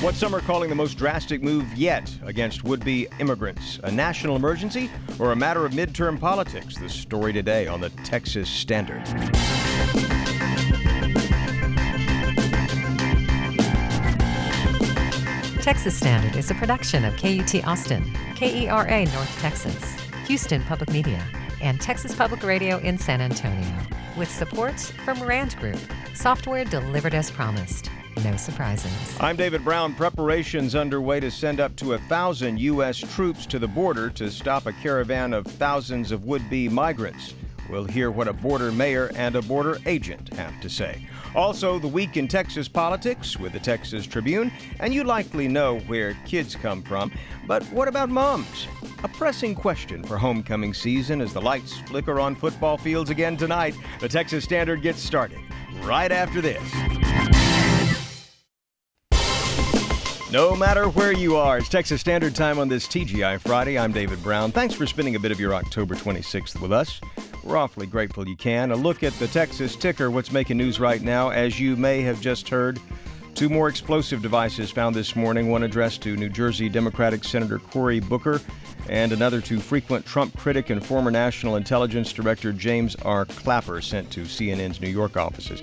What some are calling the most drastic move yet against would be immigrants. A national emergency or a matter of midterm politics? The story today on the Texas Standard. Texas Standard is a production of KUT Austin, KERA North Texas, Houston Public Media, and Texas Public Radio in San Antonio, with support from Rand Group, software delivered as promised. No surprises. I'm David Brown. Preparations underway to send up to a thousand U.S. troops to the border to stop a caravan of thousands of would be migrants. We'll hear what a border mayor and a border agent have to say. Also, the week in Texas politics with the Texas Tribune, and you likely know where kids come from. But what about moms? A pressing question for homecoming season as the lights flicker on football fields again tonight. The Texas Standard gets started right after this. No matter where you are, it's Texas Standard Time on this TGI Friday. I'm David Brown. Thanks for spending a bit of your October 26th with us. We're awfully grateful you can. A look at the Texas ticker, what's making news right now. As you may have just heard, two more explosive devices found this morning, one addressed to New Jersey Democratic Senator Cory Booker, and another to frequent Trump critic and former National Intelligence Director James R. Clapper, sent to CNN's New York offices.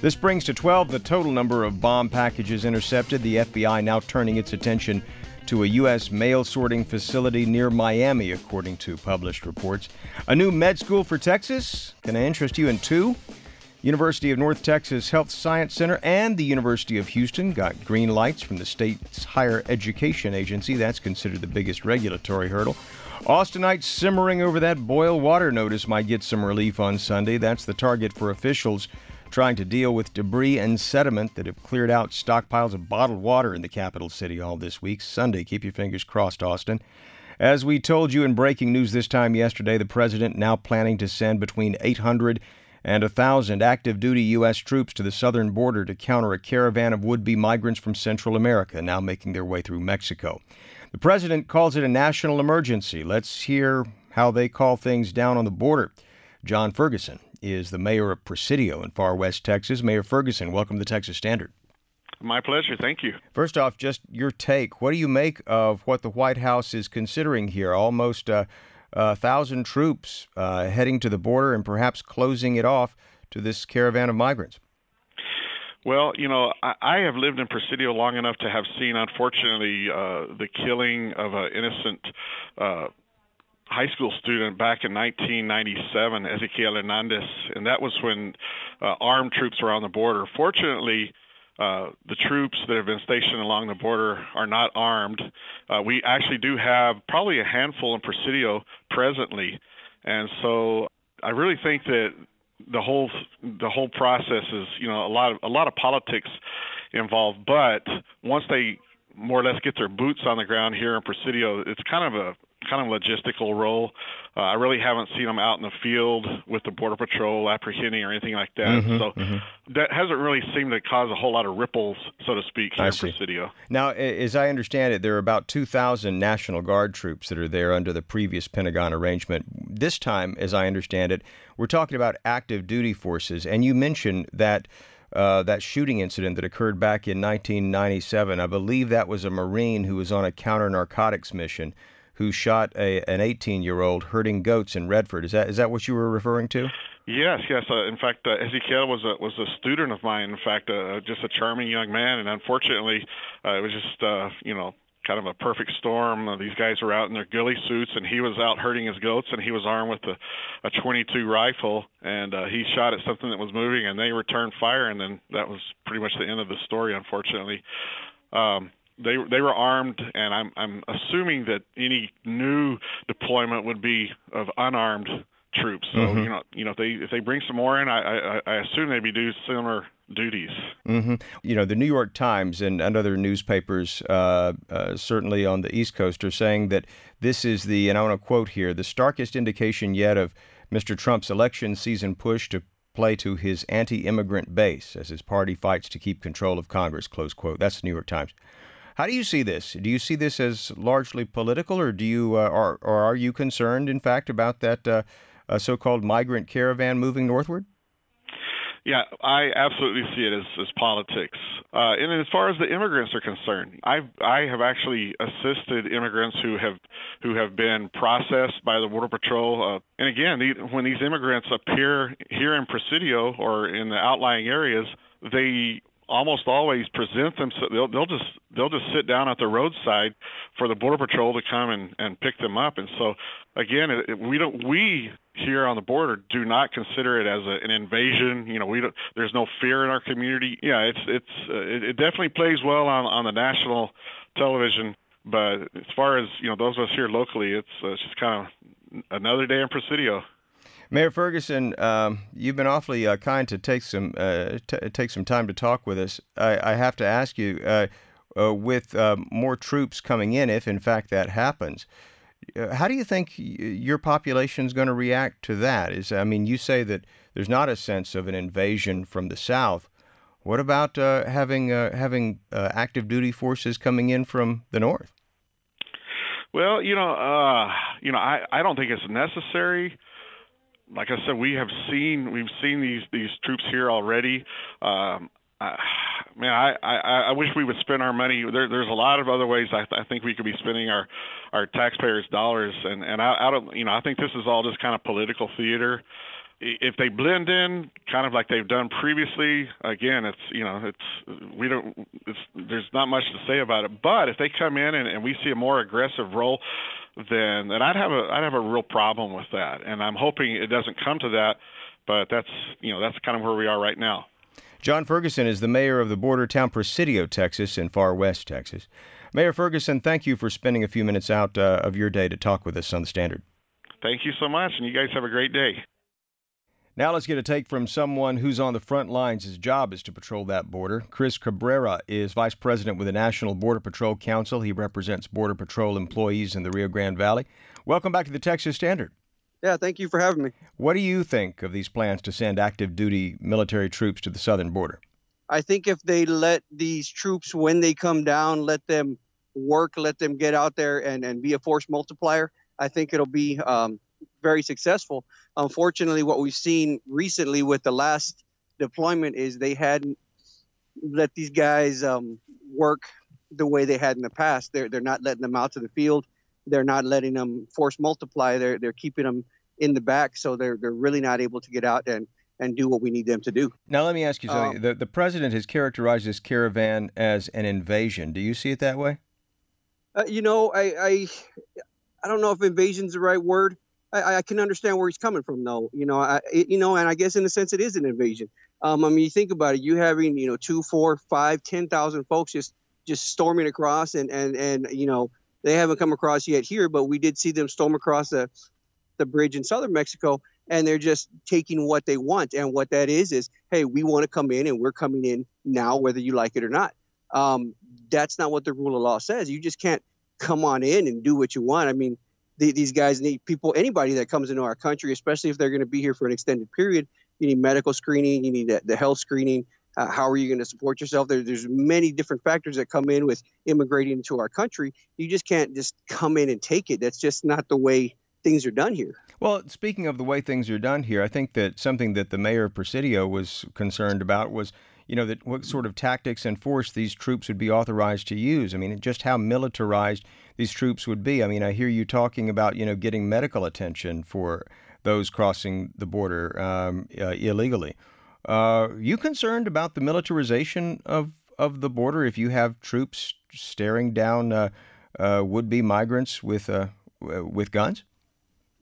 This brings to 12 the total number of bomb packages intercepted, the FBI now turning its attention to a U.S. mail sorting facility near Miami, according to published reports. A new med school for Texas? Can I interest you in two? University of North Texas Health Science Center and the University of Houston got green lights from the state's higher education agency. That's considered the biggest regulatory hurdle. Austinites simmering over that boil water notice might get some relief on Sunday. That's the target for officials trying to deal with debris and sediment that have cleared out stockpiles of bottled water in the capital city all this week. Sunday, keep your fingers crossed, Austin. As we told you in breaking news this time yesterday, the president now planning to send between 800 and 1,000 active duty U.S. troops to the southern border to counter a caravan of would be migrants from Central America now making their way through Mexico. The president calls it a national emergency. Let's hear how they call things down on the border. John Ferguson is the mayor of Presidio in far west Texas. Mayor Ferguson, welcome to the Texas Standard. My pleasure. Thank you. First off, just your take. What do you make of what the White House is considering here? Almost uh, a thousand troops uh, heading to the border and perhaps closing it off to this caravan of migrants. Well, you know, I, I have lived in Presidio long enough to have seen, unfortunately, uh, the killing of an innocent uh, high school student back in 1997, Ezequiel Hernandez, and that was when uh, armed troops were on the border. Fortunately, uh, the troops that have been stationed along the border are not armed. Uh, we actually do have probably a handful in Presidio presently, and so I really think that the whole the whole process is you know a lot of a lot of politics involved. But once they more or less get their boots on the ground here in Presidio, it's kind of a kind of logistical role. Uh, I really haven't seen them out in the field with the border patrol apprehending or anything like that. Mm-hmm, so mm-hmm. that hasn't really seemed to cause a whole lot of ripples, so to speak, here I in see. Presidio. Now, as I understand it, there are about 2,000 National Guard troops that are there under the previous Pentagon arrangement. This time, as I understand it, we're talking about active duty forces, and you mentioned that. Uh, that shooting incident that occurred back in 1997. I believe that was a Marine who was on a counter narcotics mission who shot a, an 18 year old herding goats in Redford. Is that is that what you were referring to? Yes, yes. Uh, in fact, uh, Ezekiel was a was a student of mine. In fact, uh, just a charming young man, and unfortunately, uh, it was just uh, you know kind of a perfect storm. Uh, these guys were out in their ghillie suits, and he was out herding his goats, and he was armed with a, a 22 rifle, and uh, he shot at something that was moving, and they returned fire, and then that was pretty much the end of the story, unfortunately. Um, they they were armed, and I'm I'm assuming that any new deployment would be of unarmed troops. So Mhm. you know you know if they if they bring some more in, I I, I assume they'd be do similar duties. hmm You know, the New York Times and, and other newspapers, uh, uh, certainly on the East Coast, are saying that this is the, and I want to quote here, the starkest indication yet of Mr. Trump's election season push to play to his anti-immigrant base as his party fights to keep control of Congress. Close quote. That's the New York Times. How do you see this? Do you see this as largely political, or do you, uh, or, or are you concerned, in fact, about that uh, uh, so-called migrant caravan moving northward? Yeah, I absolutely see it as, as politics. Uh, and as far as the immigrants are concerned, I've I have actually assisted immigrants who have who have been processed by the Border Patrol. Uh, and again, the, when these immigrants appear here in Presidio or in the outlying areas, they almost always present them so they'll they'll just they'll just sit down at the roadside for the border patrol to come and and pick them up. And so again it, we don't we here on the border do not consider it as a, an invasion. You know we don't there's no fear in our community. Yeah it's it's uh, it, it definitely plays well on on the national television. But as far as you know those of us here locally it's, uh, it's just kind of another day in presidio Mayor Ferguson, um, you've been awfully uh, kind to take some uh, t- take some time to talk with us. I, I have to ask you, uh, uh with uh, more troops coming in, if in fact that happens, uh, how do you think your population is going to react to that? Is I mean, you say that there's not a sense of an invasion from the south. What about having having active duty forces coming in from the north? Well, you know, you know, I, I don't think it's necessary like I said, we have seen we've seen these these troops here already. Um, I, man, I, I I wish we would spend our money. There, there's a lot of other ways I, th- I think we could be spending our our taxpayers' dollars, and and I, I don't, you know, I think this is all just kind of political theater. If they blend in, kind of like they've done previously, again, it's you know, it's we don't, it's there's not much to say about it. But if they come in and, and we see a more aggressive role, then and I'd have a I'd have a real problem with that. And I'm hoping it doesn't come to that, but that's you know that's kind of where we are right now. John Ferguson is the mayor of the border town Presidio, Texas, in far west Texas. Mayor Ferguson, thank you for spending a few minutes out uh, of your day to talk with us on the Standard. Thank you so much, and you guys have a great day. Now let's get a take from someone who's on the front lines. His job is to patrol that border. Chris Cabrera is vice president with the National Border Patrol Council. He represents Border Patrol employees in the Rio Grande Valley. Welcome back to the Texas Standard. Yeah, thank you for having me. What do you think of these plans to send active duty military troops to the southern border? I think if they let these troops, when they come down, let them work, let them get out there and, and be a force multiplier, I think it'll be um, very successful. Unfortunately, what we've seen recently with the last deployment is they hadn't let these guys um, work the way they had in the past. They're they're not letting them out to the field. They're not letting them force multiply. They're they're keeping them in the back, so they're they're really not able to get out and and do what we need them to do. Now, let me ask you something. Um, the the president has characterized this caravan as an invasion. Do you see it that way? Uh, you know, I, I I don't know if invasion is the right word. I, I, can understand where he's coming from, though. You know, I, you know, and I guess in a sense it is an invasion. Um, I mean, you think about it. You having, you know, two, four, five, ten thousand folks just just storming across, and and and you know, they haven't come across yet here, but we did see them storm across the the bridge in southern Mexico, and they're just taking what they want, and what that is is, hey, we want to come in, and we're coming in now, whether you like it or not. Um, that's not what the rule of law says. You just can't come on in and do what you want. I mean, the, these guys need people, anybody that comes into our country, especially if they're going to be here for an extended period. You need medical screening, you need the, the health screening. Uh, how are you going to support yourself? There, there's many different factors that come in with immigrating to our country. You just can't just come in and take it. That's just not the way things are done here. Well, speaking of the way things are done here, I think that something that the mayor of Presidio was concerned about was you know, that what sort of tactics and force these troops would be authorized to use. I mean, just how militarized these troops would be. I mean, I hear you talking about, you know, getting medical attention for those crossing the border um, uh, illegally. Uh, you concerned about the militarization of, of the border if you have troops staring down uh, uh would-be migrants with uh, with guns?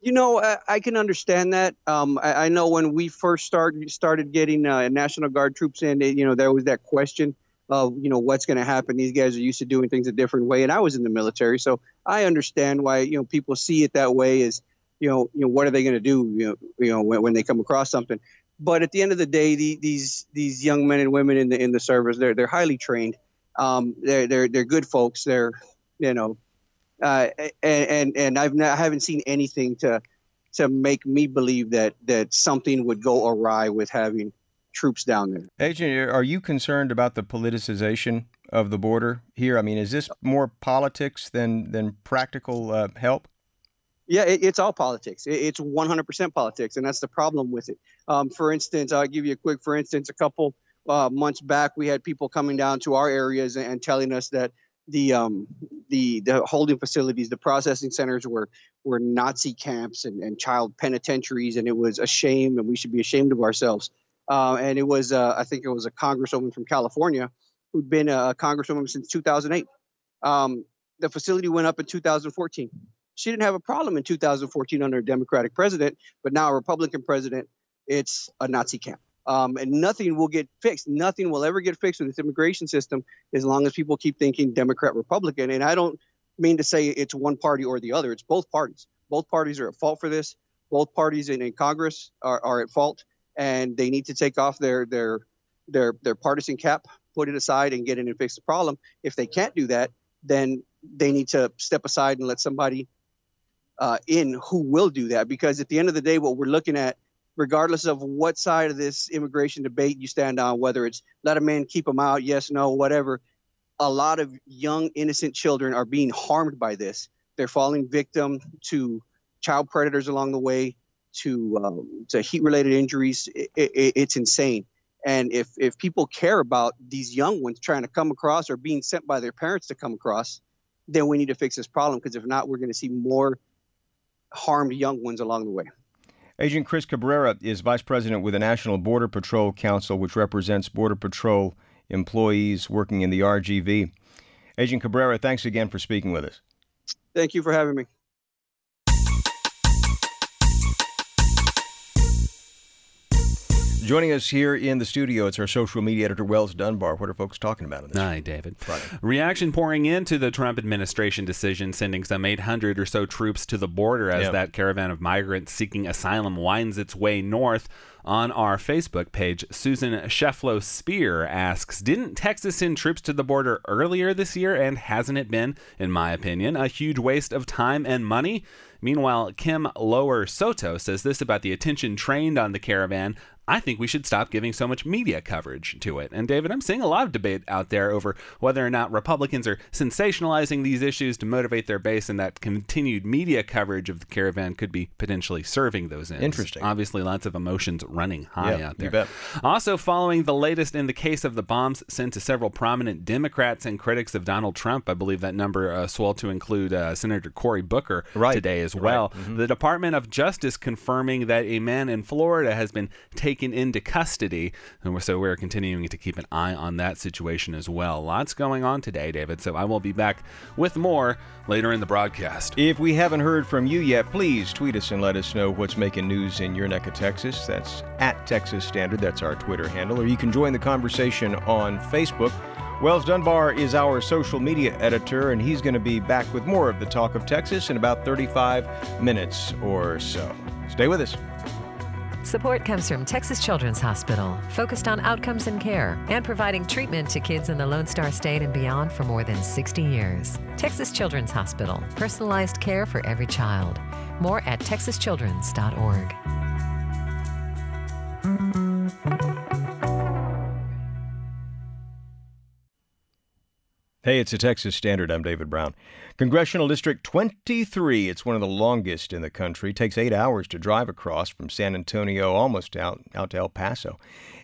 You know, I, can understand that. Um, I, know when we first started started getting National Guard troops in, you know, there was that question of, you know, what's going to happen. These guys are used to doing things a different way, and I was in the military, so I understand why you know people see it that way. Is you know, you know, what are they going to do? You know, you know, when, when they come across something. But at the end of the day, the, these these young men and women in the in the service, they're they're highly trained. Um, they're they're they're good folks. They're you know uh, and and I've not, I haven't seen anything to to make me believe that that something would go awry with having troops down there. Agent, are you concerned about the politicization of the border here? I mean, is this more politics than than practical uh, help? Yeah, it, it's all politics. It, it's 100% politics, and that's the problem with it. Um, for instance, I'll give you a quick. For instance, a couple uh, months back, we had people coming down to our areas and, and telling us that the um, the the holding facilities, the processing centers were were Nazi camps and, and child penitentiaries, and it was a shame, and we should be ashamed of ourselves. Uh, and it was, uh, I think it was a congresswoman from California who'd been a congresswoman since 2008. Um, the facility went up in 2014. She didn't have a problem in 2014 under a Democratic president, but now a Republican president, it's a Nazi camp. Um, and nothing will get fixed. Nothing will ever get fixed with this immigration system as long as people keep thinking Democrat, Republican. And I don't mean to say it's one party or the other. It's both parties. Both parties are at fault for this. Both parties in, in Congress are, are at fault, and they need to take off their their their their partisan cap, put it aside, and get in and fix the problem. If they can't do that, then they need to step aside and let somebody uh, in who will do that. Because at the end of the day, what we're looking at regardless of what side of this immigration debate you stand on, whether it's let them in, keep them out, yes, no, whatever, a lot of young, innocent children are being harmed by this. They're falling victim to child predators along the way, to um, to heat-related injuries. It, it, it's insane. And if if people care about these young ones trying to come across or being sent by their parents to come across, then we need to fix this problem. Because if not, we're going to see more harmed young ones along the way. Agent Chris Cabrera is vice president with the National Border Patrol Council, which represents Border Patrol employees working in the RGV. Agent Cabrera, thanks again for speaking with us. Thank you for having me. Joining us here in the studio, it's our social media editor, Wells Dunbar. What are folks talking about? In this Hi, David. Friday? Reaction pouring into the Trump administration decision sending some 800 or so troops to the border as Yeah. that caravan of migrants seeking asylum winds its way north. On our Facebook page, Susan Shefflow Spear asks Didn't Texas send troops to the border earlier this year? And hasn't it been, in my opinion, a huge waste of time and money? Meanwhile, Kim Lower Soto says this about the attention trained on the caravan. I think we should stop giving so much media coverage to it. And David, I'm seeing a lot of debate out there over whether or not Republicans are sensationalizing these issues to motivate their base, and that continued media coverage of the caravan could be potentially serving those ends. Interesting. Obviously, lots of emotions running high Yeah, out there. you bet. Also, following the latest in the case of the bombs sent to several prominent Democrats and critics of Donald Trump, I believe that number uh, swelled to include uh, Senator Cory Booker Right. today as Right. well. Mhm. The Department of Justice confirming that a man in Florida has been taken into custody. And we're- so we're continuing to keep an eye on that situation as well. Lots going on today, David. So I will be back with more later in the broadcast. If we haven't heard from you yet, please tweet us and let us know what's making news in your neck of Texas. That's at Texas Standard. That's our Twitter handle. Or you can join the conversation on Facebook. Wells Dunbar is our social media editor, and he's going to be back with more of the talk of Texas in about 35 minutes or so. Stay with us. Support comes from Texas Children's Hospital, focused on outcomes and care and providing treatment to kids in the Lone Star State and beyond for more than 60 years. Texas Children's Hospital, personalized care for every child. More at texaschildrens.org. Hey, it's a Texas Standard. I'm David Brown. Congressional District 23. It's one of the longest in the country. Takes eight hours to drive across from San Antonio almost out, out to El Paso.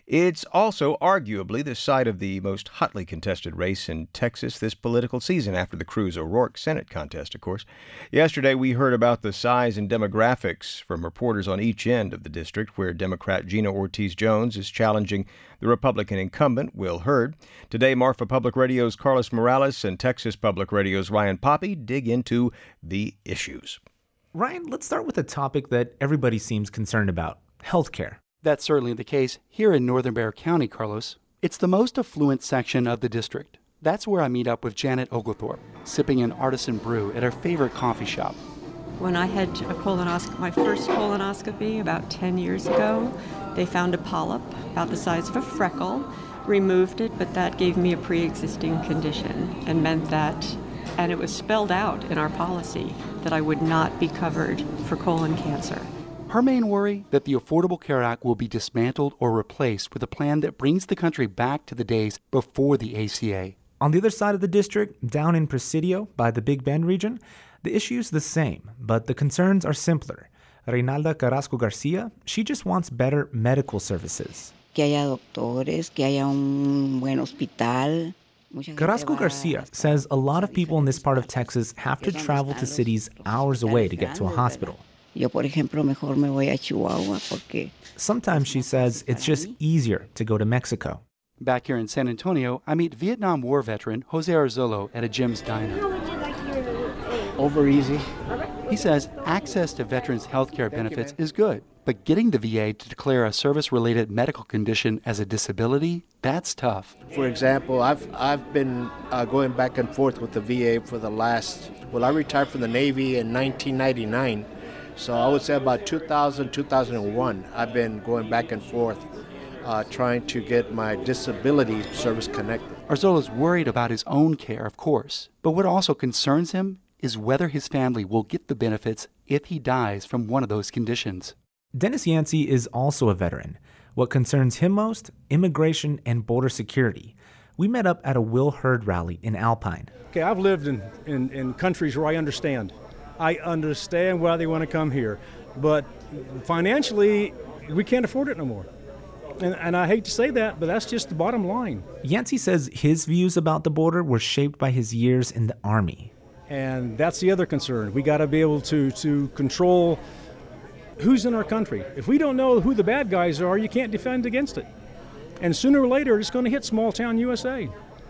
It's also arguably the site of the most hotly contested race in Texas this political season after the Cruz O'Rourke Senate contest, of course. Yesterday, we heard about the size and demographics from reporters on each end of the district, where Democrat Gina Ortiz Jones is challenging the Republican incumbent, Will Hurd. Today, Marfa Public Radio's Carlos Morales and Texas Public Radio's Ryan Poppy dig into the issues. Ryan, let's start with a topic that everybody seems concerned about healthcare. That's certainly the case here in Northern Bexar County, Carlos. It's the most affluent section of the district. That's where I meet up with Janet Oglethorpe, sipping an artisan brew at her favorite coffee shop. When I had a colonoscopy, my first colonoscopy about 10 years ago, they found a polyp about the size of a freckle, removed it, but that gave me a pre existing condition and meant that, and it was spelled out in our policy, that I would not be covered for colon cancer. Her main worry that the Affordable Care Act will be dismantled or replaced with a plan that brings the country back to the days before the ACA. On the other side of the district, down in Presidio by the Big Bend region, The issue's the same, but the concerns are simpler. Reinalda Carrasco Garcia, she just wants better medical services. Que haya doctores, que haya un buen hospital. Carrasco Garcia says a lot of people in this part of Texas have to travel to cities hours away to get to a hospital. Yo, por ejemplo, mejor me voy a Chihuahua porque Sometimes she says it's just easier to go to Mexico. Back here in San Antonio, I meet Vietnam War veteran Jose Arzolo at a Jim's Diner. Over easy. He says access to veterans' health care benefits is good, but getting the VA to declare a service related medical condition as a disability, that's tough. For example, I've, I've been uh, going back and forth with the VA for the last, well, I retired from the Navy in 1999. So I would say about 2000, 2001, I've been going back and forth uh, trying to get my disability service connected. Arzolo's worried about his own care, of course, but what also concerns him is whether his family will get the benefits if he dies from one of those conditions. Dennis Yancey is also a veteran. What concerns him most? Immigration and border security. We met up at a Will Hurd rally in Alpine. Okay, I've lived in, in, in countries where I understand. I understand why they want to come here. But financially, we can't afford it no more. And, and, I hate to say that, but that's just the bottom line. Yancey says his views about the border were shaped by his years in the Army. And that's the other concern. We got to be able to, to control who's in our country. If we don't know who the bad guys are, you can't defend against it. And sooner or later, it's going to hit small town USA.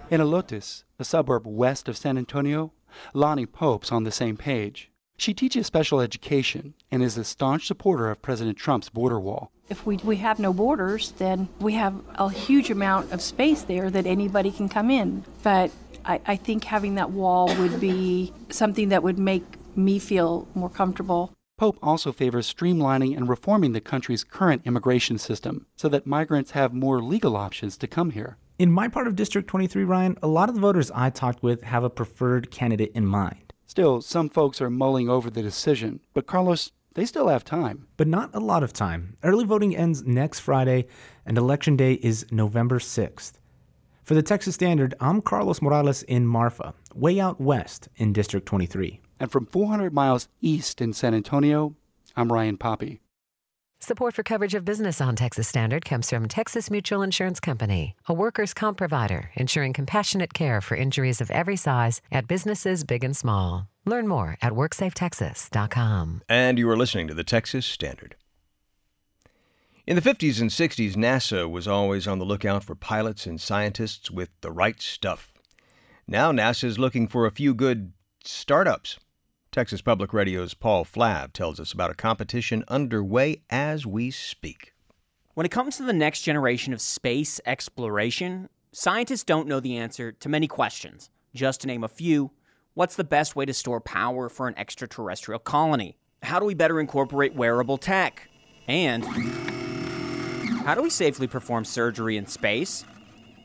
In Helotes, a suburb west of San Antonio, Lonnie Pope's on the same page. She teaches special education and is a staunch supporter of President Trump's border wall. If we, we have no borders, then we have a huge amount of space there that anybody can come in. But I, I think having that wall would be something that would make me feel more comfortable. Pope also favors streamlining and reforming the country's current immigration system so that migrants have more legal options to come here. In my part of District 23, Ryan, a lot of the voters I talked with have a preferred candidate in mind. Still, some folks are mulling over the decision, but Carlos, they still have time. But not a lot of time. Early voting ends next Friday, and Election Day is November 6th. For the Texas Standard, I'm Carlos Morales in Marfa, way out west in District 23. And from 400 miles east in San Antonio, I'm Ryan Poppy. Support for coverage of business on Texas Standard comes from Texas Mutual Insurance Company, a workers' comp provider ensuring compassionate care for injuries of every size at businesses big and small. Learn more at WorksafeTexas.com. And you are listening to the Texas Standard. In the 50s and 60s, NASA was always on the lookout for pilots and scientists with the right stuff. Now NASA is looking for a few good startups. Texas Public Radio's Paul Flahive tells us about a competition underway as we speak. When it comes to the next generation of space exploration, scientists don't know the answer to many questions. Just to name a few, what's the best way to store power for an extraterrestrial colony? How do we better incorporate wearable tech? And how do we safely perform surgery in space?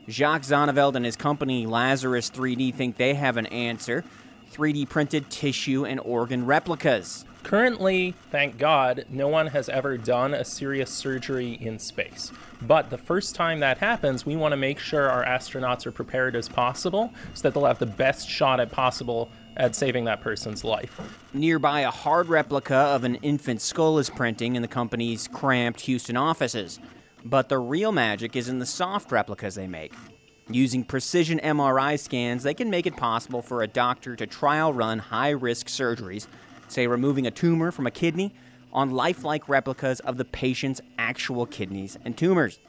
Jacques Zaneveld and his company Lazarus 3D think they have an answer 3D printed tissue and organ replicas. Currently, thank God, no one has ever done a serious surgery in space. But the first time that happens, we want to make sure our astronauts are prepared as possible so that they'll have the best shot at possible at saving that person's life. Nearby, a hard replica of an infant skull is printing in the company's cramped Houston offices. But the real magic is in the soft replicas they make. Using precision MRI scans, they can make it possible for a doctor to trial run high risk surgeries, say removing a tumor from a kidney, on lifelike replicas of the patient's actual kidneys and tumors.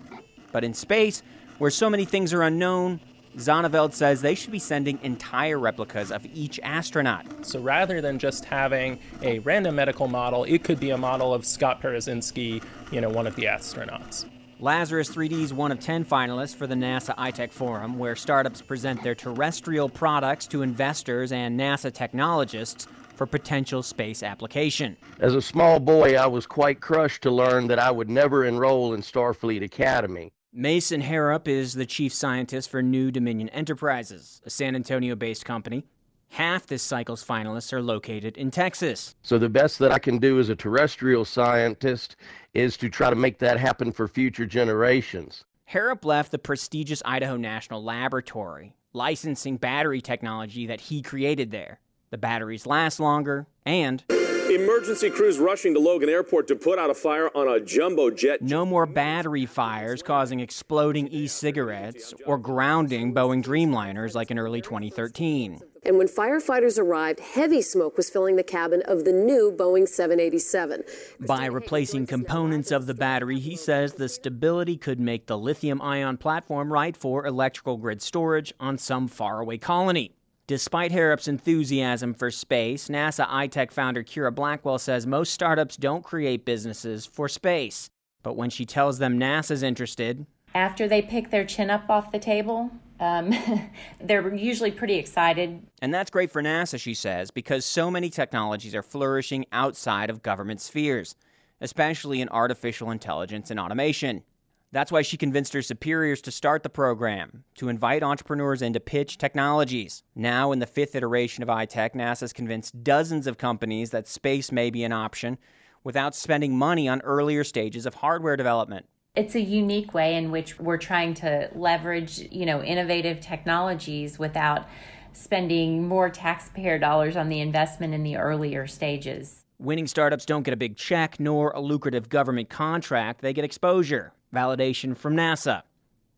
But in space, where so many things are unknown, Zaneveld says they should be sending entire replicas of each astronaut. So rather than just having a random medical model, it could be a model of Scott Parazynski, you know, one of the astronauts. Lazarus 3D is one of 10 finalists for the NASA iTech Forum, where startups present their terrestrial products to investors and NASA technologists for potential space application. As a small boy, I was quite crushed to learn that I would never enroll in Starfleet Academy. Mason Harrop is the chief scientist for New Dominion Enterprises, a San Antonio based company. Half this cycle's finalists are located in Texas. So, the best that I can do as a terrestrial scientist is to try to make that happen for future generations. Harrop left the prestigious Idaho National Laboratory, licensing battery technology that he created there. The batteries last longer, and Emergency crews rushing to Logan Airport to put out a fire on a jumbo jet. no more battery fires causing exploding e cigarettes or grounding Boeing Dreamliners like in early 2013. And when firefighters arrived, heavy smoke was filling the cabin of the new Boeing 787. By replacing components of the battery, he says the stability could make the lithium ion platform right for electrical grid storage on some faraway colony. Despite Harrop's enthusiasm for space, NASA iTech founder Kira Blackwell says most startups don't create businesses for space. But when she tells them NASA's interested, After they pick their chin up off the table, um, they're usually pretty excited. and that's great for NASA, she says, because so many technologies are flourishing outside of government spheres, especially in artificial intelligence and automation. That's why she convinced her superiors to start the program, to invite entrepreneurs in to pitch technologies. Now, in the fifth iteration of iTech, NASA's convinced dozens of companies that space may be an option without spending money on earlier stages of hardware development. It's a unique way in which we're trying to leverage, you know, innovative technologies without spending more taxpayer dollars on the investment in the earlier stages. Winning startups don't get a big check nor a lucrative government contract, they get exposure, validation from NASA.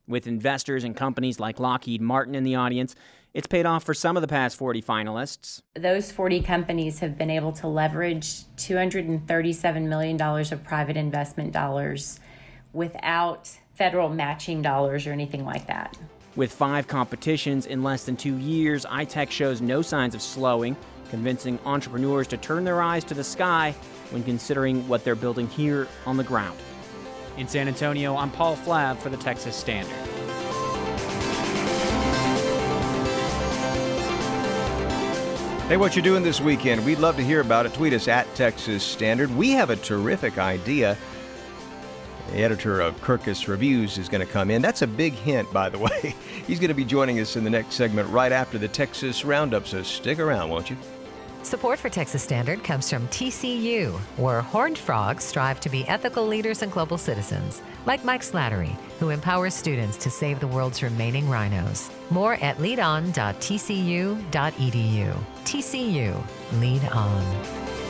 With investors and companies like Lockheed Martin in the audience, it's paid off for some of the past 40 finalists. Those 40 companies have been able to leverage $237 million of private investment dollars without federal matching dollars or anything like that. With five competitions in less than two years, iTech shows no signs of slowing, convincing entrepreneurs to turn their eyes to the sky when considering what they're building here on the ground. In San Antonio, I'm Paul Flahive for the Texas Standard. Hey, what you doing this weekend? We'd love to hear about it. Tweet us at Texas Standard. We have a terrific idea. The editor of Kirkus Reviews is going to come in. That's a big hint, by the way. He's going to be joining us in the next segment right after the Texas Roundup, so stick around, won't you? Support for Texas Standard comes from TCU, where horned frogs strive to be ethical leaders and global citizens, like Mike Slattery, who empowers students to save the world's remaining rhinos. More at leadon.tcu.edu. TCU, lead on.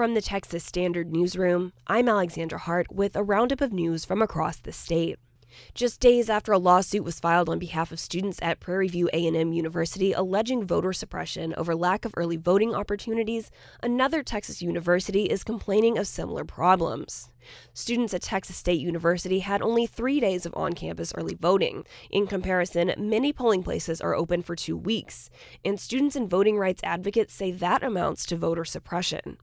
From the Texas Standard Newsroom, I'm Alexandra Hart with a roundup of news from across the state. Just days after a lawsuit was filed on behalf of students at Prairie View A&M University alleging voter suppression over lack of early voting opportunities, another Texas university is complaining of similar problems. Students at Texas State University had only three days of on campus early voting. In comparison, many polling places are open for two weeks, and students and voting rights advocates say that amounts to voter suppression.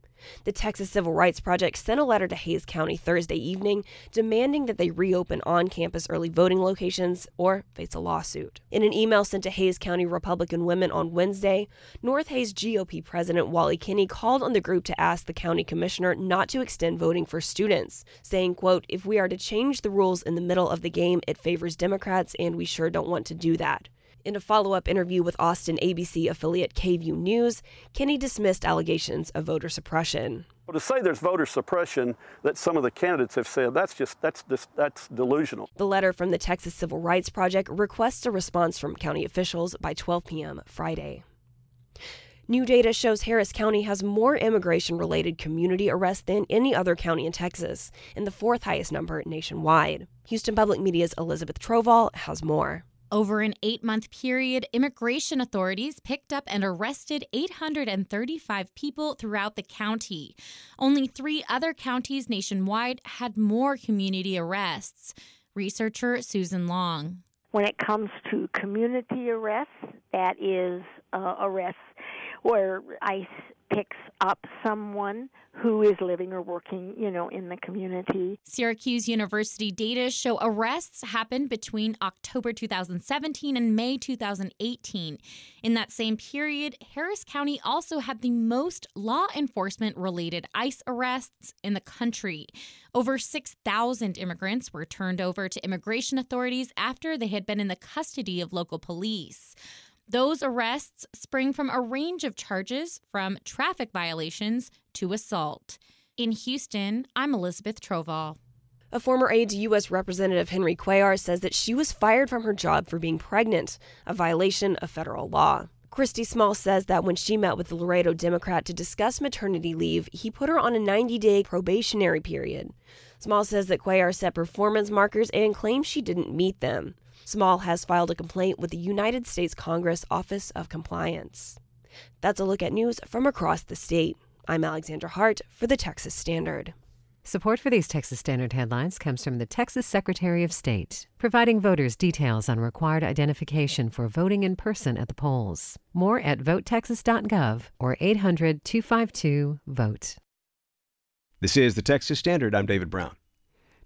The Texas Civil Rights Project sent a letter to Hays County Thursday evening demanding that they reopen on campus early voting locations or face a lawsuit. In an email sent to Hays County Republican women on Wednesday, North Hays GOP President Wally Kinney called on the group to ask the county commissioner not to extend voting for students, saying, quote, if we are to change the rules in the middle of the game, it favors Democrats and we sure don't want to do that. In a follow up interview with Austin ABC affiliate KVUE News, Kinney dismissed allegations of voter suppression. Well, to say there's voter suppression that some of the candidates have said, that's just that's just, that's delusional. The letter from the Texas Civil Rights Project requests a response from county officials by 12 p.m. Friday. New data shows Harris County has more immigration related community arrests than any other county in Texas, and the fourth highest number nationwide. Houston Public Media's Elizabeth Trovall has more. Over an eight month period, immigration authorities picked up and arrested 835 people throughout the county. Only three other counties nationwide had more community arrests. Researcher Susan Long. When it comes to community arrests, that is uh, arrests where ICE picks up someone who is living or working, you know, in the community. Syracuse University data show arrests happened between October 2017 and May 2018. In that same period, Harris County also had the most law enforcement related ICE arrests in the country. Over 6,000 immigrants were turned over to immigration authorities after they had been in the custody of local police. Those arrests spring from a range of charges from traffic violations to assault. In Houston, I'm Elizabeth Trovall. A former aide to U.S. Representative Henry Cuellar says that she was fired from her job for being pregnant, a violation of federal law. Christy Small says that when she met with the Laredo Democrat to discuss maternity leave, he put her on a 90 day probationary period. Small says that Cuellar set performance markers and claims she didn't meet them. Small has filed a complaint with the United States Congress Office of Compliance. That's a look at news from across the state. I'm Alexandra Hart for the Texas Standard. Support for these Texas Standard headlines comes from the Texas Secretary of State, providing voters details on required identification for voting in person at the polls. More at votetexas.gov or 800 252 VOTE. This is the Texas Standard. I'm David Brown.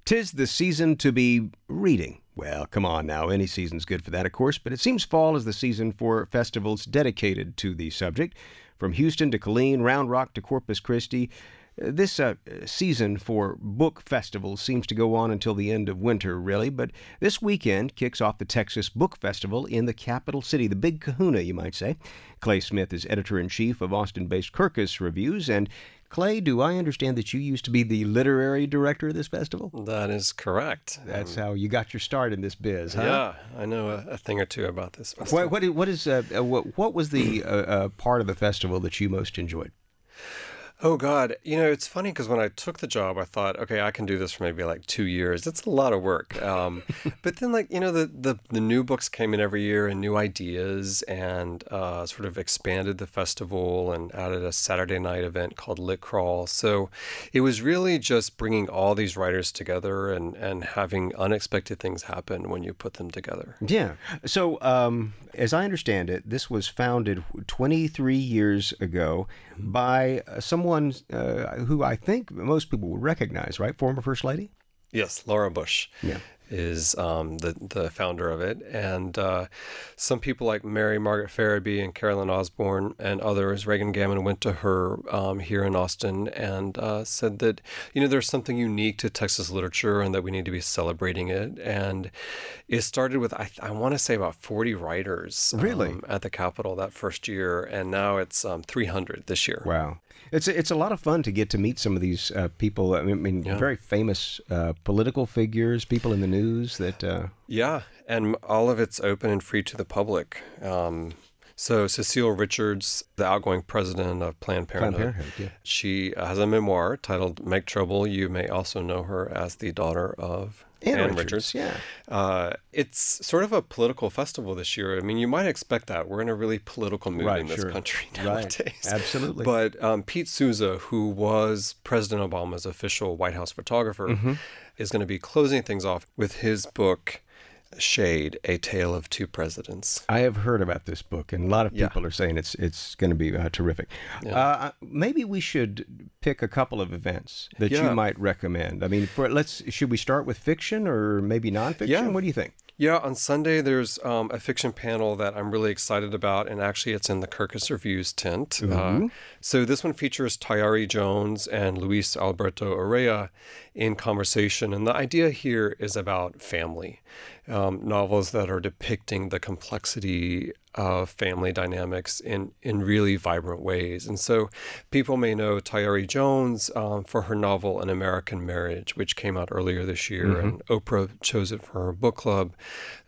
Tis the season to be reading. Well, come on now, any season's good for that, of course, but it seems fall is the season for festivals dedicated to the subject. From Houston to Killeen, Round Rock to Corpus Christi, this uh, season for book festivals seems to go on until the end of winter, really, but this weekend kicks off the Texas Book Festival in the capital city, the Big Kahuna, you might say. Clay Smith is editor in chief of Austin based Kirkus Reviews. And Clay, do I understand that you used to be the literary director of this festival? That is correct. That's um, how you got your start in this biz, huh? Yeah, I know a, a thing or two about this festival. What, what, what is uh, what, what was the uh, uh, part of the festival that you most enjoyed? Oh God, you know it's funny because when I took the job, I thought, okay, I can do this for maybe like two years. It's a lot of work. Um, but then, like you know, the, the the new books came in every year and new ideas, and uh, sort of expanded the festival and added a Saturday night event called Lit Crawl. So it was really just bringing all these writers together and and having unexpected things happen when you put them together. Yeah. So um, as I understand it, this was founded 23 years ago by someone uh, who I think most people would recognize, right? Former First Lady? Yes, Laura Bush. Yeah is um, the the founder of it, and uh, some people like Mary Margaret Farabee and Carolyn Osborne and others. Reagan Gammon went to her um, here in Austin and uh, said that you know there's something unique to Texas literature and that we need to be celebrating it. And it started with I, I want to say about 40 writers really um, at the Capitol that first year, and now it's um, 300 this year. Wow. It's it's a lot of fun to get to meet some of these uh, people. I mean, yeah. very famous uh, political figures, people in the news that. Uh... Yeah, and all of it's open and free to the public. Um, so Cecile Richards, the outgoing president of Planned Parenthood, Planned Parenthood yeah. she has a memoir titled "Make Trouble." You may also know her as the daughter of Ann, Ann Richards, Richards. Yeah. Uh, it's sort of a political festival this year. I mean, you might expect that. We're in a really political mood right, in this sure. country nowadays. Right. Absolutely. But um, Pete Souza, who was President Obama's official White House photographer, mm-hmm. is going to be closing things off with his book. Shade: A Tale of Two Presidents. I have heard about this book, and a lot of people Yeah. are saying it's it's going to be uh, terrific. Yeah. Uh, maybe we should pick a couple of events that Yeah. you might recommend. I mean, for let's should we start with fiction or maybe nonfiction? Yeah. What do you think? Yeah, on Sunday there's um, a fiction panel that I'm really excited about, and actually it's in the Kirkus Reviews tent. Uh, so this one features Tayari Jones and Luis Alberto Urrea in conversation, and the idea here is about family. Um, novels that are depicting the complexity of family dynamics in, in really vibrant ways. And so people may know Tayari Jones um, for her novel An American Marriage, which came out earlier this year, Mhm. and Oprah chose it for her book club.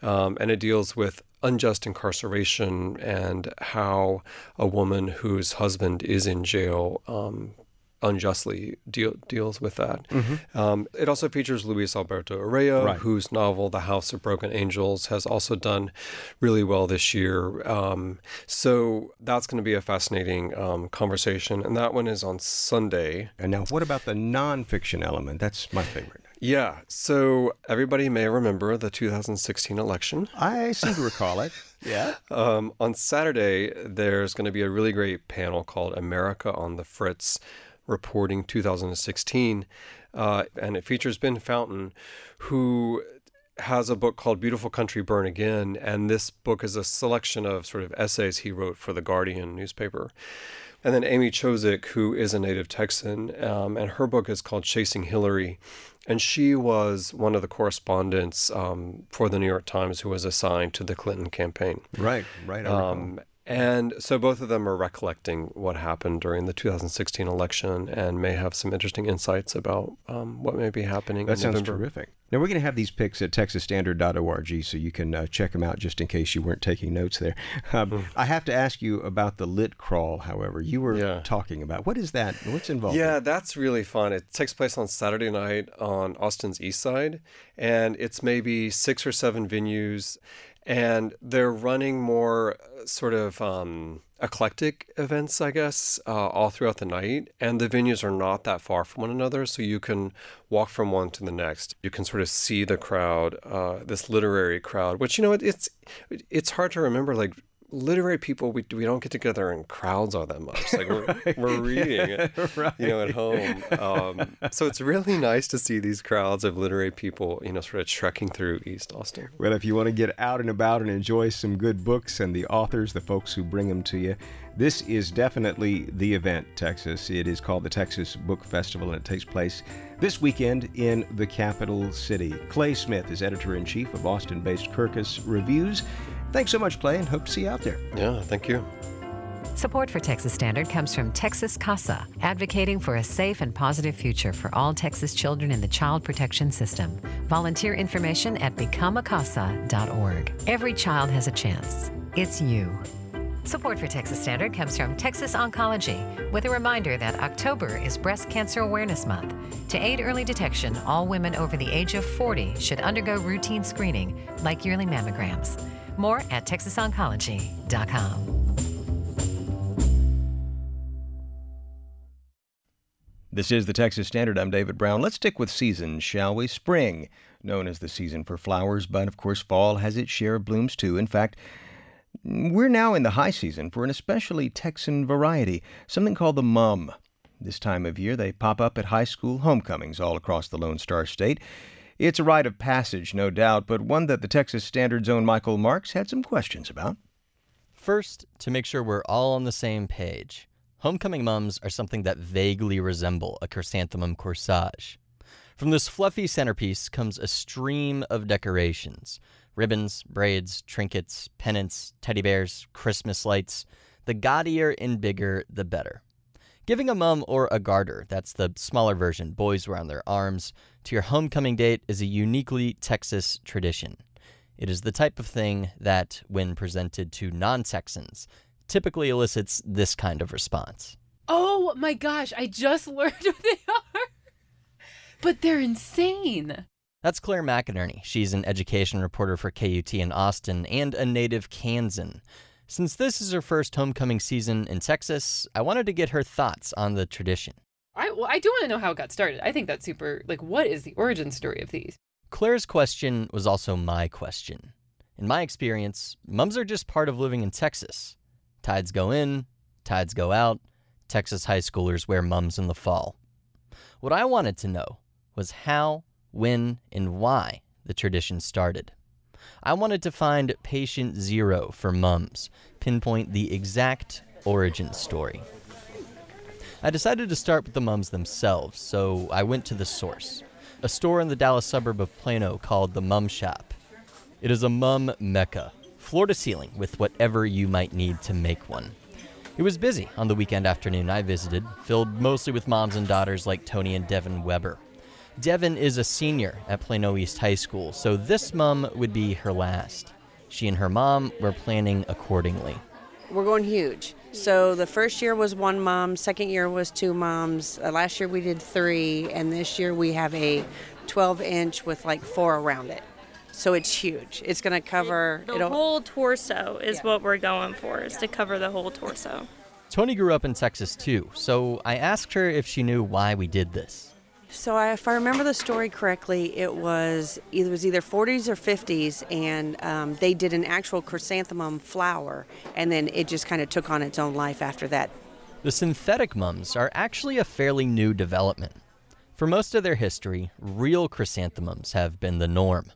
Um, and it deals with unjust incarceration and how a woman whose husband is in jail um, unjustly deal, deals with that. Mhm. Um, it also features Luis Alberto Urrea, Right. whose novel The House of Broken Angels has also done really well this year. Um, so that's going to be a fascinating um, conversation, and that one is on Sunday. And now, what about the nonfiction element? That's my favorite. Yeah, so everybody may remember the 2016 election. I seem to recall it. Yeah. Um, on Saturday, there's going to be a really great panel called America on the Fritz Reporting 2016. Uh, and it features Ben Fountain, who has a book called Beautiful Country Burn Again. And this book is a selection of sort of essays he wrote for the Guardian newspaper. And then Amy Chozick, who is a native Texan, um, and her book is called Chasing Hillary. And she was one of the correspondents um, for the New York Times who was assigned to the Clinton campaign. Right, right. Um, And so both of them are recollecting what happened during the 2016 election and may have some interesting insights about um, what may be happening. That in sounds November. terrific. Now, we're going to have these picks at texasstandard.org so you can uh, check them out just in case you weren't taking notes there. Um, Hmm. I have to ask you about the lit crawl, however. You were talking about. What is that? What's involved? Yeah, that's really fun. It takes place on Saturday night on Austin's East Side, and it's maybe six or seven venues, and they're running more uh, sort of um, eclectic events, I guess, uh, all throughout the night. And the venues are not that far from one another, so you can walk from one to the next. You can sort of see the crowd, uh, this literary crowd, which you know it, it's it's hard to remember, like literary people we, we don't get together in crowds all that much like we're, we're reading you know at home um, so it's really nice to see these crowds of literary people you know sort of trekking through east austin Well, if you want to get out and about and enjoy some good books and the authors, the folks who bring them to you, this is definitely the event, Texas. It is called the Texas Book Festival, and it takes place this weekend in the capital city. Clay Smith is editor in chief of Austin based Kirkus Reviews. Thanks so much, Clay, and hope to see you out there. Yeah, thank you. Support for Texas Standard comes from Texas CASA, advocating for a safe and positive future for all Texas children in the child protection system. Volunteer information at becomeacasa.org. Every child has a chance. It's you. Support for Texas Standard comes from Texas Oncology, with a reminder that October is Breast Cancer Awareness Month. To aid early detection, all women over the age of 40 should undergo routine screening, like yearly mammograms. More at texasoncology.com. This is the Texas Standard. I'm David Brown. Let's stick with seasons, shall we? Spring, known as the season for flowers, but of course, fall has its share of blooms too. In fact, we're now in the high season for an especially Texan variety, something called the mum. This time of year, they pop up at high school homecomings all across the Lone Star State. It's a rite of passage, no doubt, but one that the Texas Standard's own Michael Marks had some questions about. First, to make sure we're all on the same page, homecoming mums are something that vaguely resemble a chrysanthemum corsage. From this fluffy centerpiece comes a stream of decorations ribbons, braids, trinkets, pennants, teddy bears, Christmas lights. The gaudier and bigger, the better. Giving a mum or a garter, that's the smaller version boys wear on their arms, to your homecoming date is a uniquely Texas tradition. It is the type of thing that, when presented to non Texans, typically elicits this kind of response. Oh my gosh, I just learned what they are. But they're insane. That's Claire McInerney. She's an education reporter for KUT in Austin and a native Kansan. Since this is her first homecoming season in Texas, I wanted to get her thoughts on the tradition. I well, I do want to know how it got started. I think that's super like what is the origin story of these? Claire's question was also my question. In my experience, mums are just part of living in Texas. Tides go in, tides go out. Texas high schoolers wear mums in the fall. What I wanted to know was how, when, and why the tradition started. I wanted to find patient zero for mums, pinpoint the exact origin story. I decided to start with the mums themselves, so I went to the source a store in the Dallas suburb of Plano called the Mum Shop. It is a mum mecca, floor to ceiling with whatever you might need to make one. It was busy on the weekend afternoon I visited, filled mostly with moms and daughters like Tony and Devin Weber. Devin is a senior at Plano East High School, so this mum would be her last. She and her mom were planning accordingly. We're going huge. So the first year was one mom, second year was two moms. Uh, last year we did three, and this year we have a 12 inch with like four around it. So it's huge. It's going to cover The it'll- whole torso is what we're going for, is to cover the whole torso. Tony grew up in Texas too, so I asked her if she knew why we did this. So I, if I remember the story correctly, it was either it was either 40s or 50s, and um, they did an actual chrysanthemum flower, and then it just kind of took on its own life after that. The synthetic mums are actually a fairly new development. For most of their history, real chrysanthemums have been the norm.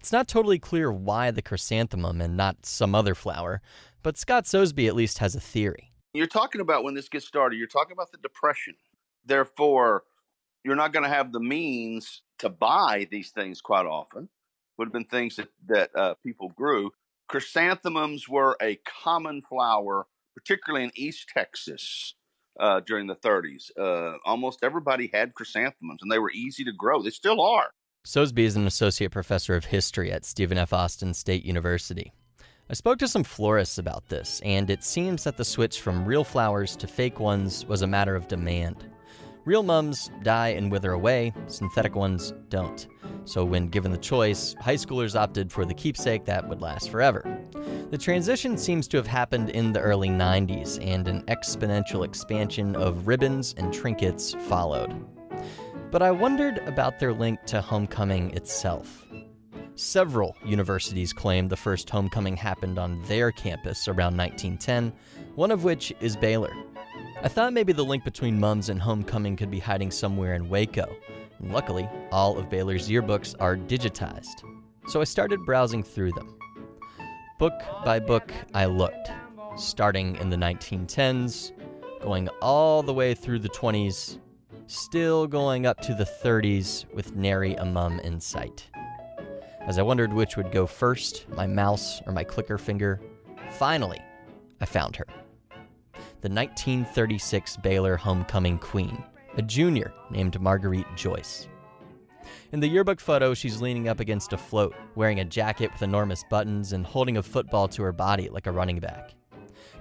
It's not totally clear why the chrysanthemum and not some other flower, but Scott Sosebee at least has a theory. You're talking about when this gets started, you're talking about the Depression. Therefore, you're not going to have the means to buy these things quite often. Would have been things that, that uh, people grew. chrysanthemums were a common flower, particularly in East Texas uh, during the 30s. Uh, almost everybody had chrysanthemums, and they were easy to grow. They still are. Sosebee is an associate professor of history at Stephen F. Austin State University. I spoke to some florists about this, and it seems that the switch from real flowers to fake ones was a matter of demand. Real mums die and wither away, synthetic ones don't. So, when given the choice, high schoolers opted for the keepsake that would last forever. The transition seems to have happened in the early 90s, and an exponential expansion of ribbons and trinkets followed. But I wondered about their link to homecoming itself. Several universities claim the first homecoming happened on their campus around 1910, one of which is Baylor. I thought maybe the link between mums and homecoming could be hiding somewhere in Waco. Luckily, all of Baylor's yearbooks are digitized, so I started browsing through them. Book by book, I looked, starting in the 1910s, going all the way through the 20s, still going up to the 30s with nary a mum in sight. As I wondered which would go first, my mouse or my clicker finger, finally, I found her. The 1936 Baylor homecoming queen, a junior named Marguerite Joyce. In the yearbook photo, she's leaning up against a float, wearing a jacket with enormous buttons and holding a football to her body like a running back.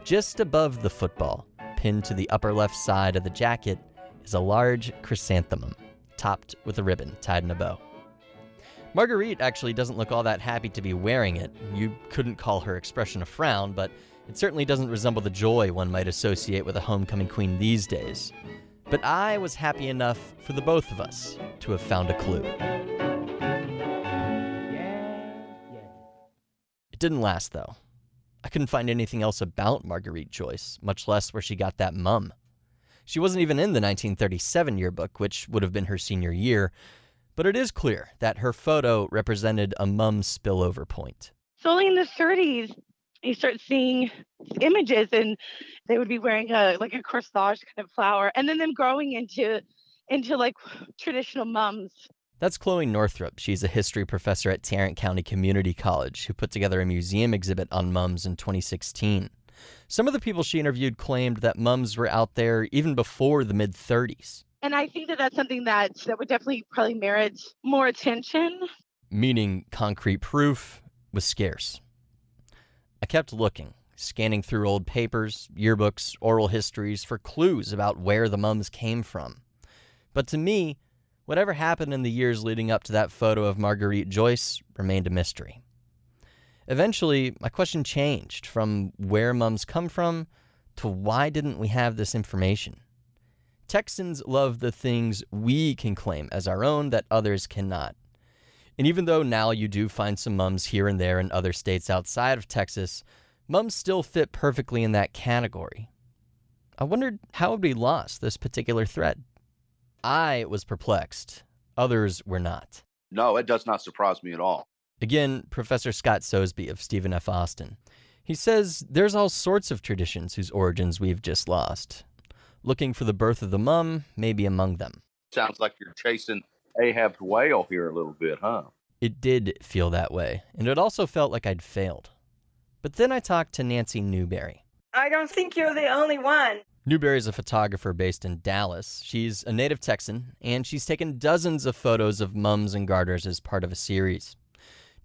Just above the football, pinned to the upper left side of the jacket, is a large chrysanthemum, topped with a ribbon tied in a bow. Marguerite actually doesn't look all that happy to be wearing it. You couldn't call her expression a frown, but it certainly doesn't resemble the joy one might associate with a homecoming queen these days. But I was happy enough for the both of us to have found a clue. It didn't last, though. I couldn't find anything else about Marguerite Joyce, much less where she got that mum. She wasn't even in the 1937 yearbook, which would have been her senior year, but it is clear that her photo represented a mum spillover point. It's only in the 30s, you start seeing images, and they would be wearing a like a corsage kind of flower, and then them growing into into like traditional mums. That's Chloe Northrup. She's a history professor at Tarrant County Community College who put together a museum exhibit on mums in 2016. Some of the people she interviewed claimed that mums were out there even before the mid 30s and I think that that's something that that would definitely probably merit more attention. Meaning concrete proof was scarce. I kept looking, scanning through old papers, yearbooks, oral histories for clues about where the mums came from. But to me, whatever happened in the years leading up to that photo of Marguerite Joyce remained a mystery. Eventually, my question changed from where mums come from to why didn't we have this information? Texans love the things we can claim as our own that others cannot. And even though now you do find some mums here and there in other states outside of Texas, mums still fit perfectly in that category. I wondered how we lost this particular thread. I was perplexed. Others were not. No, it does not surprise me at all. Again, Professor Scott Sosebee of Stephen F. Austin. He says there's all sorts of traditions whose origins we've just lost looking for the birth of the mum may be among them. Sounds like you're chasing Ahab's whale here a little bit, huh? It did feel that way, and it also felt like I'd failed. But then I talked to Nancy Newberry. I don't think you're the only one. Newberry is a photographer based in Dallas. She's a native Texan, and she's taken dozens of photos of mums and garters as part of a series.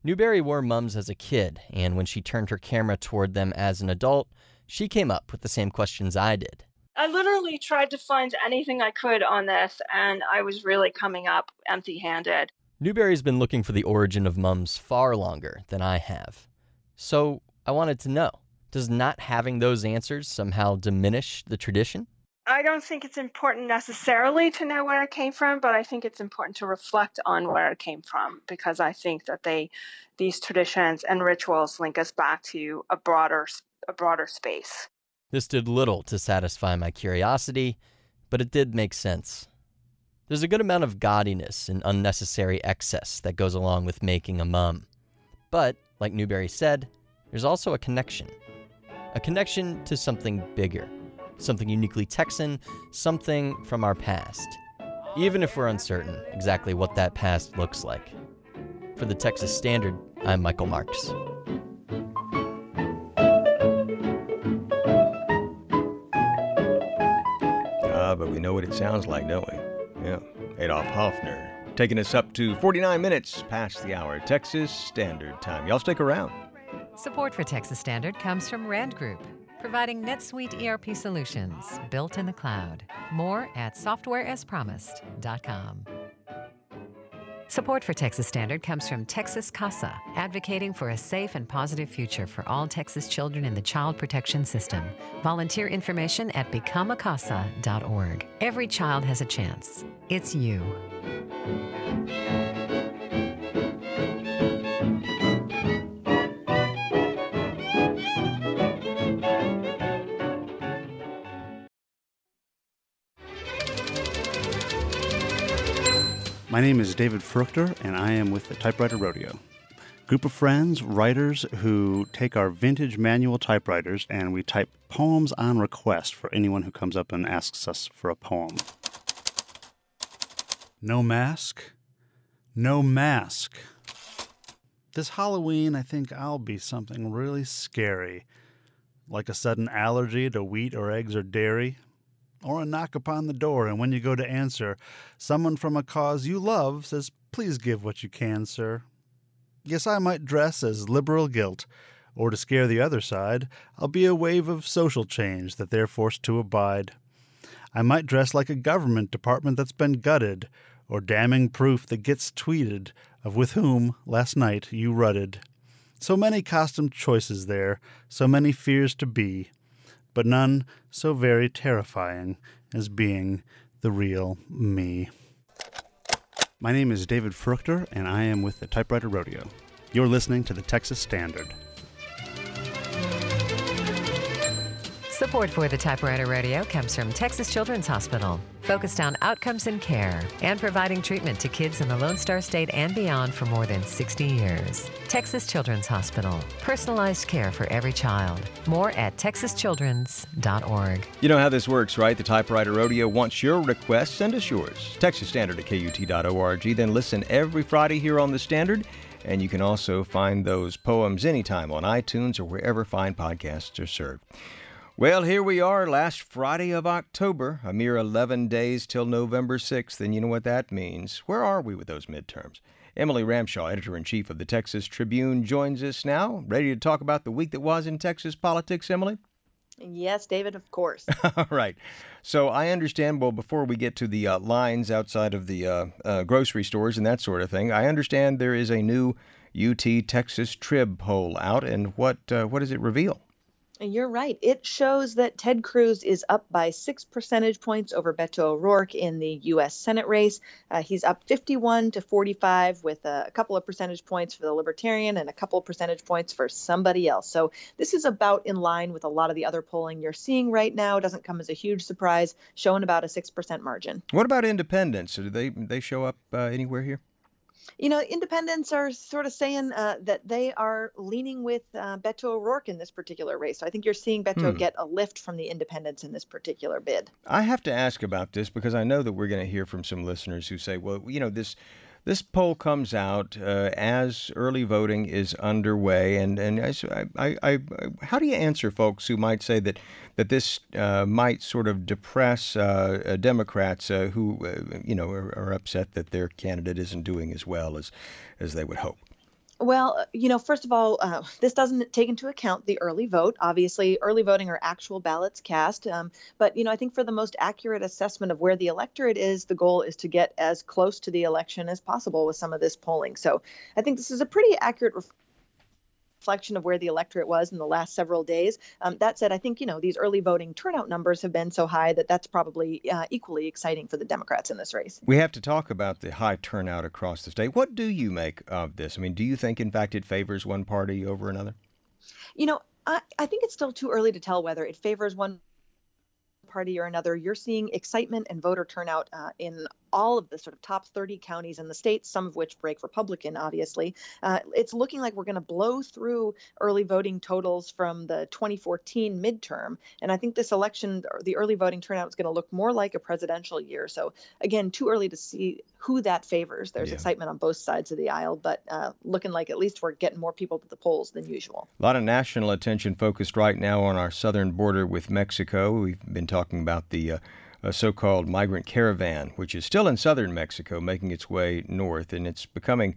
Newberry wore mums as a kid, and when she turned her camera toward them as an adult, she came up with the same questions I did. I literally tried to find anything I could on this, and I was really coming up empty handed. Newberry's been looking for the origin of mums far longer than I have. So I wanted to know does not having those answers somehow diminish the tradition? I don't think it's important necessarily to know where it came from, but I think it's important to reflect on where it came from because I think that they, these traditions and rituals link us back to a broader, a broader space. This did little to satisfy my curiosity, but it did make sense. There's a good amount of gaudiness and unnecessary excess that goes along with making a mum. But, like Newberry said, there's also a connection. A connection to something bigger, something uniquely Texan, something from our past. Even if we're uncertain exactly what that past looks like. For the Texas Standard, I'm Michael Marks. But we know what it sounds like, don't we? Yeah, Adolph Hofner. Taking us up to 49 minutes past the hour, Texas Standard Time. Y'all stick around. Support for Texas Standard comes from Rand Group, providing NetSuite ERP solutions built in the cloud. More at softwareaspromised.com. Support for Texas Standard comes from Texas CASA, advocating for a safe and positive future for all Texas children in the child protection system. Volunteer information at becomeacasa.org. Every child has a chance. It's you. My name is David Fruchter, and I am with the Typewriter Rodeo. Group of friends, writers who take our vintage manual typewriters and we type poems on request for anyone who comes up and asks us for a poem. No mask, no mask. This Halloween, I think I'll be something really scary, like a sudden allergy to wheat or eggs or dairy, or a knock upon the door, and when you go to answer, someone from a cause you love says, Please give what you can, sir. Yes, I might dress as liberal guilt, or to scare the other side, I'll be a wave of social change that they're forced to abide. I might dress like a government department that's been gutted, or damning proof that gets tweeted of with whom, last night, you rutted. So many costume choices there, so many fears to be but none so very terrifying as being the real me. My name is David Fruchter, and I am with the Typewriter Rodeo. You're listening to the Texas Standard. Support for the Typewriter Rodeo comes from Texas Children's Hospital, focused on outcomes and care and providing treatment to kids in the Lone Star State and beyond for more than 60 years. Texas Children's Hospital, personalized care for every child. More at texaschildren's.org. You know how this works, right? The Typewriter Rodeo wants your request. Send us yours. Texas Standard at KUT.org. Then listen every Friday here on the Standard. And you can also find those poems anytime on iTunes or wherever fine podcasts are served. Well, here we are, last Friday of October, a mere 11 days till November 6th, and you know what that means. Where are we with those midterms? Emily Ramshaw, editor in chief of the Texas Tribune, joins us now, ready to talk about the week that was in Texas politics, Emily? Yes, David, of course. All right. So I understand, well, before we get to the uh, lines outside of the uh, uh, grocery stores and that sort of thing, I understand there is a new UT Texas Trib poll out, and what, uh, what does it reveal? You're right. It shows that Ted Cruz is up by six percentage points over Beto O'Rourke in the U.S. Senate race. Uh, he's up 51 to 45 with a, couple of percentage points for the Libertarian and a couple of percentage points for somebody else. So this is about in line with a lot of the other polling you're seeing right now. It doesn't come as a huge surprise, showing about a 6% margin. What about independents? Do they, they show up uh, anywhere here? You know, independents are sort of saying uh, that they are leaning with uh, Beto O'Rourke in this particular race. So I think you're seeing Beto hmm. get a lift from the independents in this particular bid. I have to ask about this because I know that we're going to hear from some listeners who say, well, you know, this this poll comes out uh, as early voting is underway, and and I, I, I, how do you answer folks who might say that that this uh, might sort of depress uh, uh Democrats uh, who uh, you know are, are upset that their candidate isn't doing as well as as they would hope? Well, uh, you know, first of all, uh, this doesn't take into account the early vote. Obviously, early voting are actual ballots cast. Um, but, you know, I think for the most accurate assessment of where the electorate is, the goal is to get as close to the election as possible with some of this polling. So I think this is a pretty accurate reflection of where the electorate was in the last several days. Um, that said, I think you know these early voting turnout numbers have been so high that that's probably uh, equally exciting for the Democrats in this race. We have to talk about the high turnout across the state. What do you make of this? I mean, do you think, in fact, it favors one party over another? You know, I, I think it's still too early to tell whether it favors one party or another, you're seeing excitement and voter turnout uh, in all of the sort of top 30 counties in the state, some of which break Republican, obviously. Uh, it's looking like we're going to blow through early voting totals from the 2014 midterm. And I think this election, the early voting turnout is going to look more like a presidential year. So, again, too early to see who that favors. There's yeah. excitement on both sides of the aisle, but uh, looking like at least we're getting more people to the polls than usual. A lot of national attention focused right now on our southern border with Mexico. We've been talking about the uh, a so called migrant caravan, which is still in southern Mexico, making its way north. And it's becoming,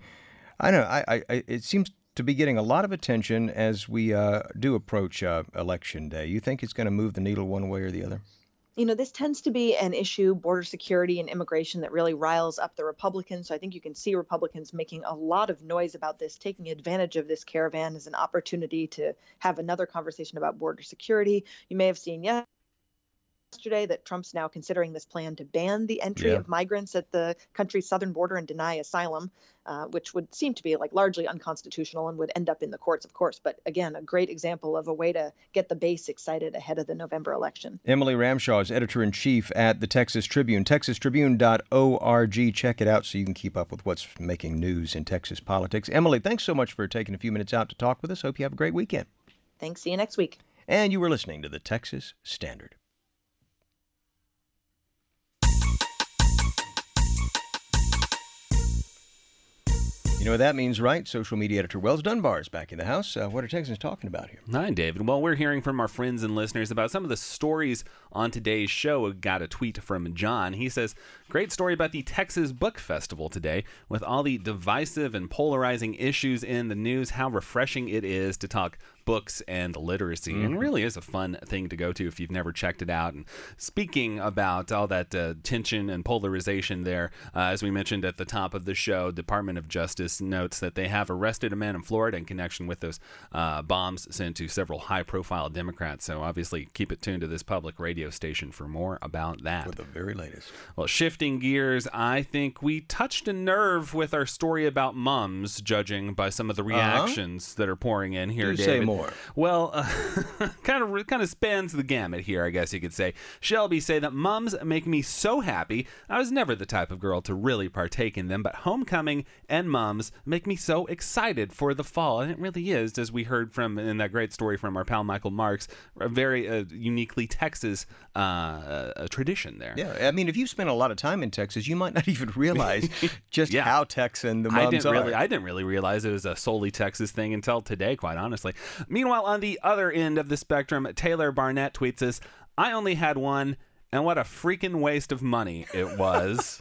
I don't know, I, I, it seems to be getting a lot of attention as we uh, do approach uh, election day. You think it's going to move the needle one way or the other? you know, this tends to be an issue, border security and immigration, that really riles up the Republicans. So I think you can see Republicans making a lot of noise about this, taking advantage of this caravan as an opportunity to have another conversation about border security. You may have seen yesterday that Trump's now considering this plan to ban the entry Yeah. of migrants at the country's southern border and deny asylum, uh, which would seem to be like largely unconstitutional and would end up in the courts, of course. But again, a great example of a way to get the base excited ahead of the November election. Emily Ramshaw is editor in chief at the Texas Tribune, texastribune.org. Check it out so you can keep up with what's making news in Texas politics. Emily, thanks so much for taking a few minutes out to talk with us. Hope you have a great weekend. Thanks. See you next week. And you were listening to the Texas Standard. You know what that means, right? Social media editor Wells Dunbar is back in the house. Uh, what are Texans talking about here? Hi, David. Well, we're hearing from our friends and listeners about some of the stories on today's show. Got a tweet from John. He says, Great story about the Texas Book Festival today. With all the divisive and polarizing issues in the news, how refreshing it is to talk books and literacy. And Mhm. really is a fun thing to go to if you've never checked it out. And speaking about all that uh, tension and polarization there, uh, as we mentioned at the top of the show, Department of Justice notes that they have arrested a man in Florida in connection with those uh, bombs sent to several high-profile Democrats. So obviously, keep it tuned to this public radio station for more about that. the very latest. Well, shifting gears, I think we touched a nerve with our story about mums, judging by some of the Uh-huh. reactions that are pouring in here. Say David. More. Well, uh, kind of kind of spans the gamut here, I guess you could say. Shelby say that mums make me so happy. I was never the type of girl to really partake in them, but homecoming and mums make me so excited for the fall, and it really is, as we heard from in that great story from our pal Michael Marks, a very uh, uniquely Texas uh, uh, tradition there. Yeah, I mean, if you spent a lot of time in Texas, you might not even realize just how Texan the mums I didn't are. really, I didn't really realize it was a solely Texas thing until today, quite honestly. Meanwhile, on the other end of the spectrum, Taylor Barnett tweets us, "I only had one." And what a freaking waste of money it was.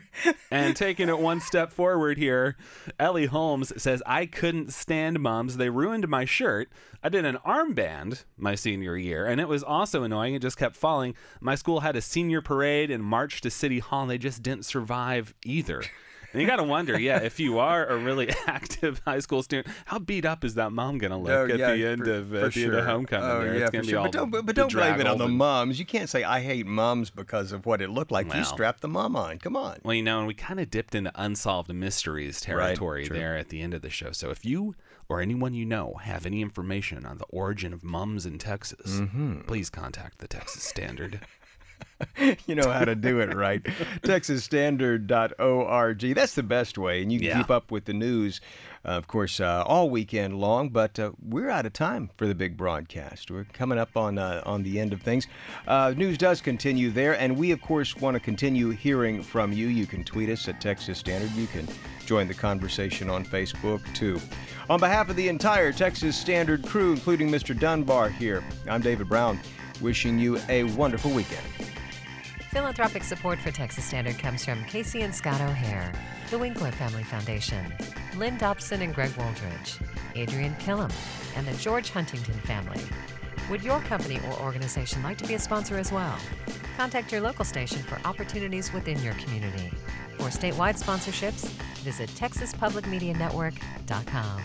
and taking it one step forward here, Ellie Holmes says, I couldn't stand mums. They ruined my shirt. I did an armband my senior year, and it was also annoying. It just kept falling. My school had a senior parade and marched to City Hall, and they just didn't survive either. And you got to wonder, yeah, if you are a really active high school student, how beat up is that mom going to look Oh, at yeah, the end for- of, uh, the end of homecoming? Oh, there. yeah, it's gonna be sure. all But don't, but, but don't blame it on the mums. You can't say I hate mums because of what it looked like. You strapped the mom on. Come on. Well, you know, and we kind of dipped into unsolved mysteries territory true. there at the end of the show. So if you or anyone you know have any information on the origin of mums in Texas, Mhm. please contact the Texas Standard. you know how to do it right. TexasStandard.org. That's the best way. And you can Yeah. keep up with the news, uh, of course, uh, all weekend long. But uh, we're out of time for the big broadcast. We're coming up on, uh, on the end of things. Uh, news does continue there. And we, of course, want to continue hearing from you. You can tweet us at Texas Standard. You can join the conversation on Facebook, too. On behalf of the entire Texas Standard crew, including Mr. Dunbar here, I'm David Brown, wishing you a wonderful weekend. Philanthropic support for Texas Standard comes from Casey and Scott O'Hare, the Winkler Family Foundation, Lynn Dobson and Greg Waldridge, Adrian Killam, and the George Huntington family. Would your company or organization like to be a sponsor as well? Contact your local station for opportunities within your community. For statewide sponsorships, visit TexasPublicMediaNetwork.com.